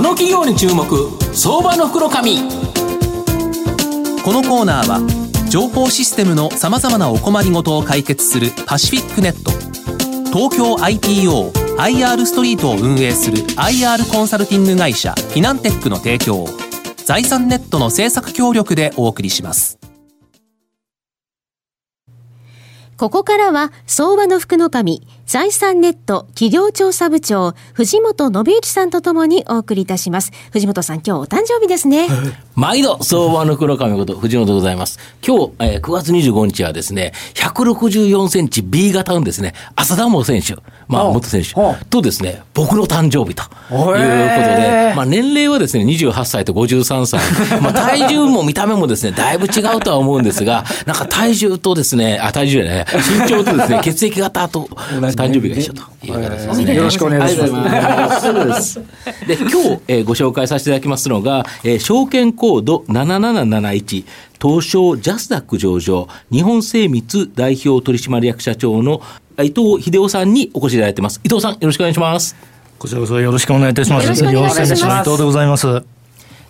この企業に注目相場の袋紙。このコーナーは情報システムのさまざまなお困りごとを解決するパシフィックネット。東京 IPO IR ストリートを運営する IR コンサルティング会社フィナンテックの提供を財産ネットの政策協力でお送りします。ここからは、相場の福の神、財産ネット企業調査部長、藤本信之さんとともにお送りいたします。藤本さん、今日お誕生日ですね。毎度、相場の黒神こと、藤本でございます。今日、えー、9月25日はですね、164センチ B 型のですね、浅田真選手、まあ、元選手。とですね、僕の誕生日ということで、まあ、年齢はですね、28歳と53歳。まあ、体重も見た目もですね、だいぶ違うとは思うんですが、なんか体重とですね、あ、体重じゃない、身長とですね、血液型と誕生日が一緒という形ですね。よろしくお願いします。で、今日、えー、ご紹介させていただきますのが、えー、証券コード7771、東証ジャスダック上場、日本精密代表取締役社長の伊藤秀夫さんにお越しいただいてます。伊藤さん、よろしくお願いします。こちらこそよろしくお願いいたします。よろしくお願いします。伊藤でございます。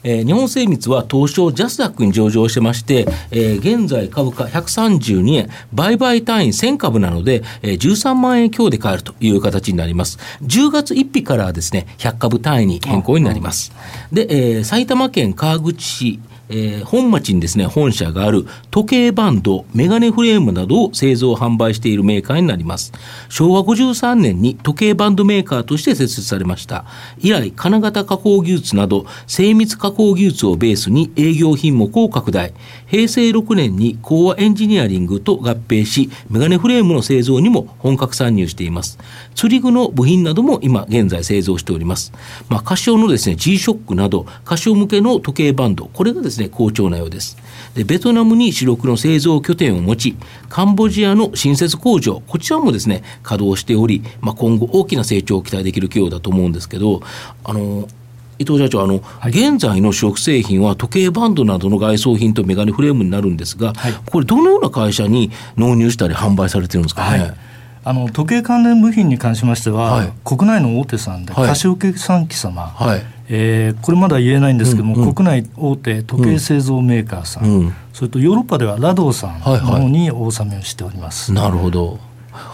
えー、日本精密は東証ジャスダックに上場してまして、えー、現在株価132円、売買単位1000株なので、えー、13万円強で買えるという形になります。10月1日からですね、100株単位に変更になります。で、えー、埼玉県川口市えー、本町にですね、本社がある時計バンド、メガネフレームなどを製造販売しているメーカーになります。昭和53年に時計バンドメーカーとして設立されました。以来、金型加工技術など精密加工技術をベースに営業品目を拡大。平成6年にコアエンジニアリングと合併し、メガネフレームの製造にも本格参入しています。釣り具の部品なども今現在製造しております。まあ、カシオのですね、G-SHOCK など、カシオ向けの時計バンド、これがですね、好調なようです。で、ベトナムに主力の製造拠点を持ち、カンボジアの新設工場、こちらもですね、稼働しており、まあ、今後大きな成長を期待できる企業だと思うんですけど、あの、伊藤社長、あの、はい、現在の主力製品は時計バンドなどの外装品とメガネフレームになるんですが、はい、これどのような会社に納入したり販売されてるんですかね？はい。あの時計関連部品に関しましては、はい、国内の大手さんで、カシオ計算機様、はい、えー、これまだ言えないんですけども、うんうん、国内大手時計製造メーカーさん、うん、それとヨーロッパではラドーさんの方にお納めをしております。はいはい、なるほど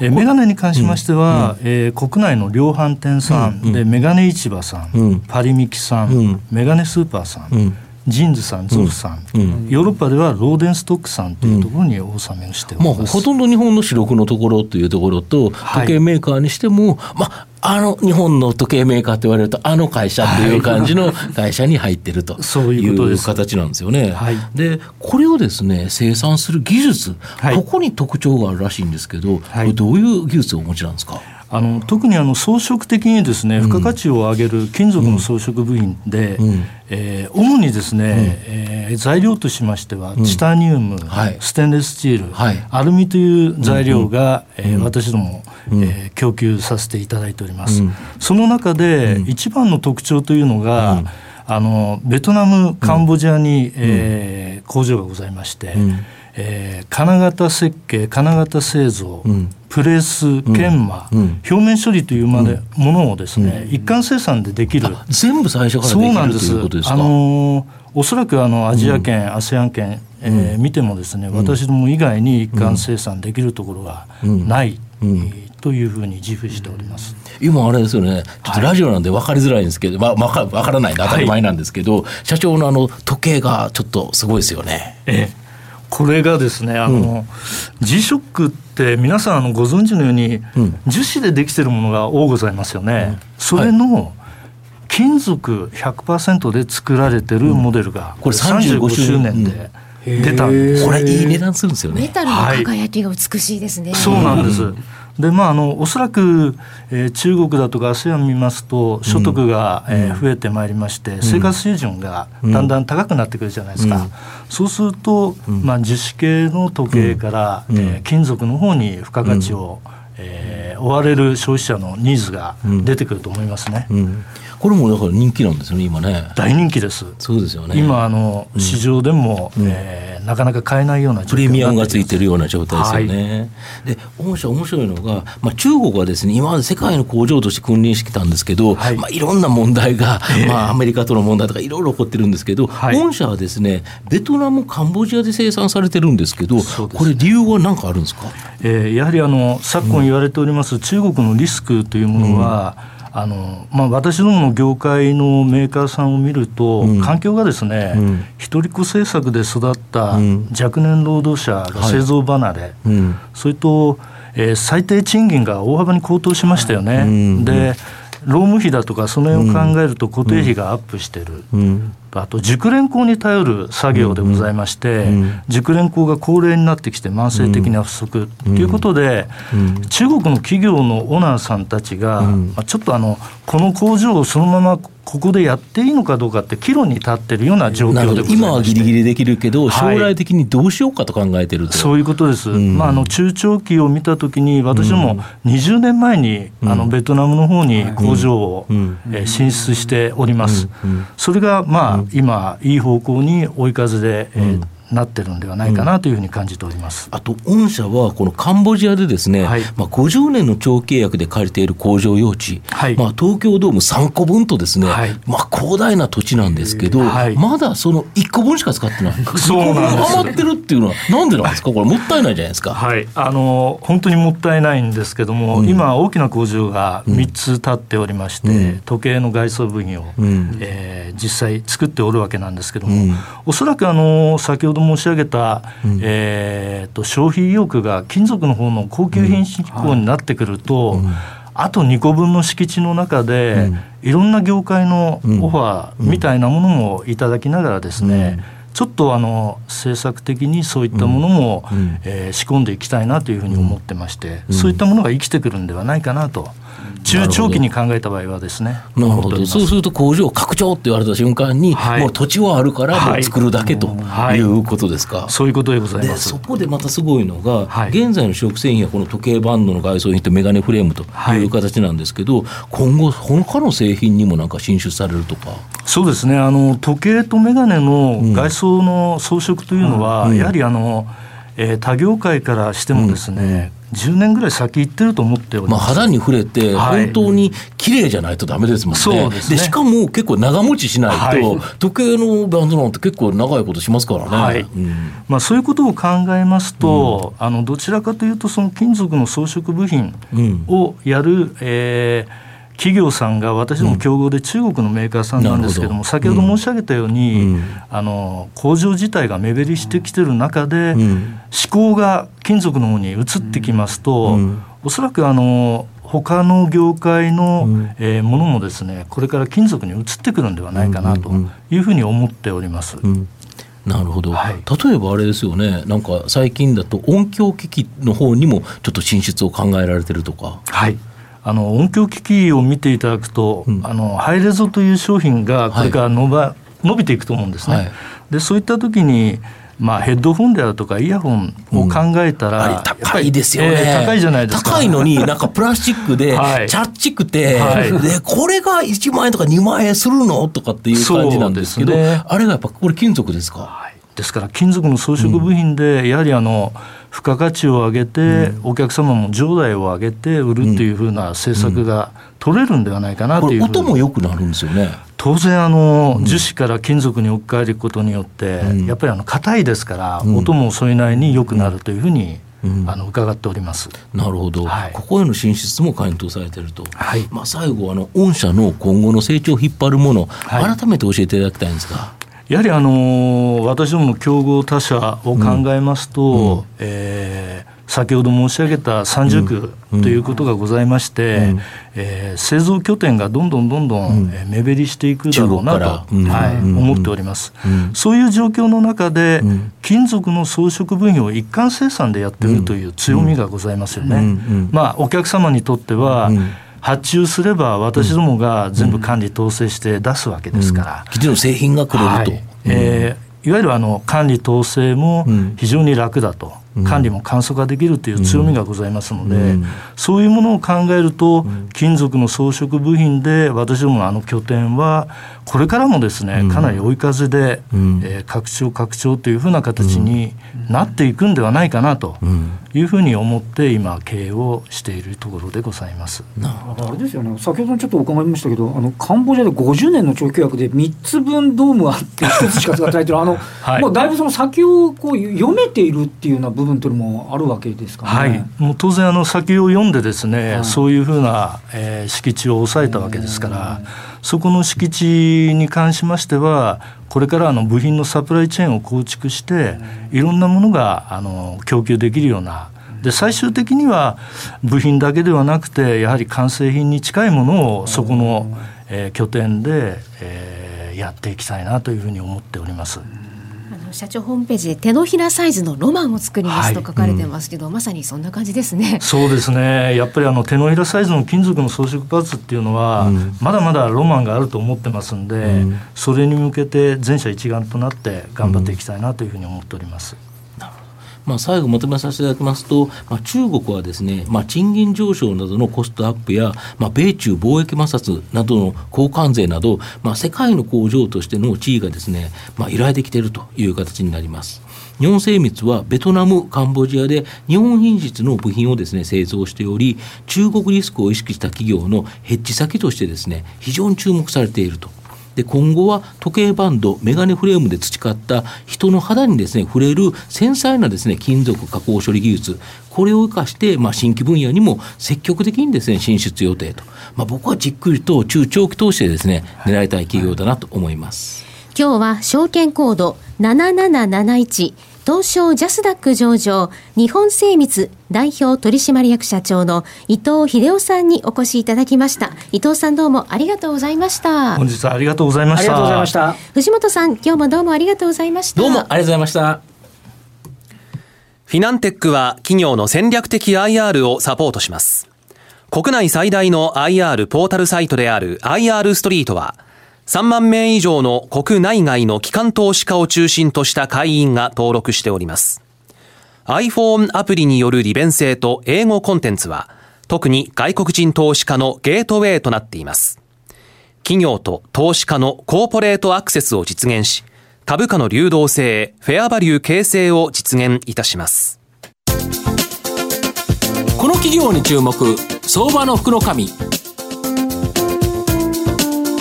えー、メガネに関しましては、うん、えー、国内の量販店さんで、メガネ市場さん、うん、パリミキさん、うん、メガネスーパーさん、JINSさん、 Zoffさん、うん、ヨーロッパではローデンストックさんというところにお納めをしております、まあ、ほとんど日本の主力のところというところと、時計メーカーにしても、はい、まあ、あの日本の時計メーカーと言われると、あの会社っていう感じの会社に入ってると いう形なんですよね。はい、で、これをですね、生産する技術、はい、ここに特徴があるらしいんですけど、はい、どういう技術をお持ちなんですか？あの特にあの装飾的にですね、付加価値を上げる金属の装飾部品で、うん、えー、主にですね、うん、えー、材料としましては、チタニウム、はい、ステンレススチール、はい、アルミという材料が、うん、えー、私ども、うん、えー、供給させていただいております。その中で、一番の特徴というのが、あのベトナム、カンボジアに、えー、工場がございまして、えー、金型設計金型製造、うん、プレス研磨、うん、表面処理というまで、ものをですね、一貫生産でできる。全部最初からできるということですか？あのー、おそらくあのアジア圏、ASEAN 圏、えー、見てもですね私ども以外に一貫生産できるところがない、というふうに自負しております。今あれですよね、ちょっとラジオなんで分かりづらいんですけど、はい、まあ、分からないんで当たり前なんですけど、はい、社長のあの時計がちょっとすごいですよね。ええこれがですねあの、うん、G ショックって皆さんあのご存知のように、うん、樹脂でできてるものが多ございますよね。うん、それの、金属100%で作られてるモデルが、これ35周年。で出たんです、これいい値段するんですよね。メタルの輝きが美しいですね、はい、そうなんです、でまあ、あのおそらく、えー、中国だとか ASEAN 見ますと所得が、うん、えー、増えてまいりまして、うん、生活水準がだんだん高くなってくるじゃないですか、うん、そうすると、まあ、樹脂系の時計から、うん、えー、金属の方に付加価値を、えーえー、追われる消費者のニーズが出てくると思いますね。うんこれもだから人気なんですよね、今ね。大人気です。そうですよね。今、あの、市場でも、うん、えー、なかなか買えないようなプレミアムがついてるような状態ですよね。はい、で、御社面白いのが、まあ、中国はですね、今まで世界の工場として君臨してきたんですけど、はい、まあ、いろんな問題が、えー、まあ、アメリカとの問題とかいろいろ起こってるんですけど、はい、御社はですね、ベトナム、カンボジアで生産されてるんですけど、これ理由は何かあるんですか、えー、やはりあの、昨今言われております、うん、中国のリスクというものは、うんあのまあ、私どもの業界のメーカーさんを見ると、うん、環境がですね、うん、一人っ子政策で育った若年労働者が製造離れ、はい。うん、それと、えー、最低賃金が大幅に高騰しましたよね。で労務費だとかその辺を考えると固定費がアップしてる、あと熟練工に頼る作業でございまして、熟練工が高齢になってきて慢性的な不足ということで、中国の企業のオーナーさんたちが、まあ、ちょっとあのこの工場をそのままここでやっていいのかどうかって岐路に立ってるような状況で今はぎりぎりできるけど、将来的にどうしようかと考えてる、はい、そういうことです、うん、まあ、あの中長期を見たときに、私も20年前に、あのベトナムの方に工場を、え進出しております、それが、まあ、今、いい方向に追い風で、えーなってるんではないかなというふうに感じております、うん、あと、御社はこのカンボジアでですね、はい、まあ、50年の長契約で借りている工場用地、はい、まあ、東京ドーム3個分とですね、はい、まあ、広大な土地なんですけど、まだその1個分しか使ってない、そうなんです余ってるっていうのは、なんでなんですか、これ、もったいないじゃないですか。はい、あの本当にもったいないんですけども、うん、今、大きな工場が3つ立っておりまして、うん、時計の外装部品を、うん、えー、実際作っておるわけなんですけども、うん、おそらくあの先ほど申し上げた、うん、えーと、消費意欲が金属の方の高級品志向になってくると、うん。はい、あと2個分の敷地の中で、いろんな業界のオファーみたいなものもいただきながらですね、ちょっとあの政策的にそういったものも、うん、えー、仕込んでいきたいなというふうに思ってまして、うん、そういったものが生きてくるんではないかなと。中長期に考えた場合はですね。なるほど。そうすると工場拡張って言われた瞬間に、はい、もう土地はあるからもう作るだけということですか？はいはい、そういうことでございます。そこでまたすごいのが、現在の主力製品はこの時計バンドの外装品とメガネフレームという形なんですけど、今後他の製品にもなんか進出されるとか？そうですね。あの時計とメガネの外装の装飾というのは、うん、やはりあの。えー、他業界からしてもですね、うん、10年ぐらい先行ってると思っております、まあ、肌に触れて、本当に綺麗じゃないとだめですもんね、そうですね。でしかも結構長持ちしないと、はい、時計のバンドなんて結構長いことしますからね、はい。うん、まあ、そういうことを考えますと、うん、あのどちらかというと、その金属の装飾部品をやる、えー企業さんが私ども競合で中国のメーカーさんなんですけども、うん、先ほど申し上げたように、うん、あの工場自体が目減りしてきてる中で、うん、思考が金属の方に移ってきますと、うん、おそらくあの他の業界の、うん、えー、ものもですねこれから金属に移ってくるんではないかなというふうに思っております。なるほど、はい、例えばあれですよね、なんか最近だと音響機器の方にもちょっと進出を考えられてるとか。はいあの音響機器を見ていただくと、うん、あのハイレゾという商品がこれから伸ば、はい、伸びていくと思うんですね。はい、でそういった時にまあ、ヘッドホンであるとかイヤホンを考えたら、うん、高いですよね、えー、高いじゃないですか。高いのになんかプラスチックで、はい、チャッチくて、はい、でこれが1万円とか2万円するのとかっていう感じなんですけど、ね、あれがやっぱこれ金属ですか、はい、ですから金属の装飾部品でやはりあの、うん付加価値を上げて、お客様も上代を上げて売るっていうふうな政策が取れるんではないかなという音も良くなるんですよね。当然あの、樹脂から金属に置き換えることによって、やっぱりあの硬いですから、音もそれなりに良くなるというふうにあの伺っております。なるほど、はい、ここへの進出も検討されていると、はい。まあ、最後あの、御社の今後の成長を引っ張るもの、はい、改めて教えていただきたいんですが。やはりあの私どもの競合他社を考えますと、うん、えー、先ほど申し上げた三軸ということがございまして、うん、えー、製造拠点がどんどんどんどん目減りしていくだろうなと、うん、はい、思っております、そういう状況の中で、金属の装飾部品を一貫生産でやってるという強みがございますよね。まあ、お客様にとっては、発注すれば私どもが全部管理統制して出すわけですから、うん、の製品がくれると、はい、えー、いわゆるあの管理統制も非常に楽だと管理も簡素化できるという強みがございますので、うん、そういうものを考えると、金属の装飾部品で私どものあの拠点はこれからもですねかなり追い風で、うん、えー、拡張拡張というふうな形になっていくんではないかなというふうに思って今経営をしているところでございます。あれですよね。先ほどちょっと伺いましたけどあのカンボジアで50年の長期契約で3つ分ドームあって1つしか使ってないというのはあの、はい、もうだいぶその先をこう読めているっていうような部分というのもあるわけですかね。はい、もう当然あの先を読んでですね、はい、そういうふうな、えー、敷地を抑えたわけですから。そこの敷地に関しましてはこれからの部品のサプライチェーンを構築していろんなものがあの供給できるような。で最終的には部品だけではなくてやはり完成品に近いものをそこの、えー、拠点で、えー、やっていきたいなというふうに思っております。社長ホームページで手のひらサイズのロマンを作りますと書かれてますけど、はいうん、まさにそんな感じですね。そうですね。やっぱりあの手のひらサイズの金属の装飾パーツっていうのは、うん、まだまだロマンがあると思ってますんで、うん、それに向けて全社一丸となって頑張っていきたいなというふうに思っております。まあ、最後まとめさせていただきますと、まあ、中国はですね、まあ、賃金上昇などのコストアップや、まあ、米中貿易摩擦などの交換税など、まあ、世界の工場としての地位がですね、まあ、揺らいできているという形になります。日本精密はベトナム、カンボジアで日本品質の部品をですね製造しており、中国リスクを意識した企業のヘッジ先としてですね非常に注目されているとで今後は時計バンドメガネフレームで培った人の肌にですね触れる繊細なですね金属加工処理技術これを生かして、まあ、新規分野にも積極的にですね進出予定と、まあ、僕はじっくりと中長期投資でですね狙いたい企業だなと思います。今日は証券コード7771東証ジャスダック上場日本精密代表取締役社長の伊藤秀夫さんにお越しいただきました。伊藤さんどうもありがとうございました。本日はありがとうございましたありがとうございました。藤本さん今日もどうもありがとうございました。どうもありがとうございました。フィナンテックは企業の戦略的 IR をサポートします。国内最大の IR ポータルサイトである IR ストリートは3万名以上の国内外の機関投資家を中心とした会員が登録しております。iPhone アプリによる利便性と英語コンテンツは、特に外国人投資家のゲートウェイとなっています。企業と投資家のコーポレートアクセスを実現し、株価の流動性、フェアバリュー形成を実現いたします。この企業に注目、相場の福の神。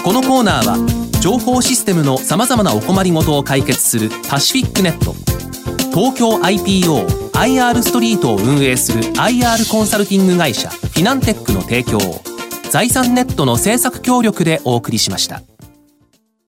このコーナーは情報システムのさまざまなお困りごとを解決するパシフィックネット東京 IPOIR ストリートを運営する IR コンサルティング会社フィナンテックの提供を財産ネットの制作協力でお送りしました。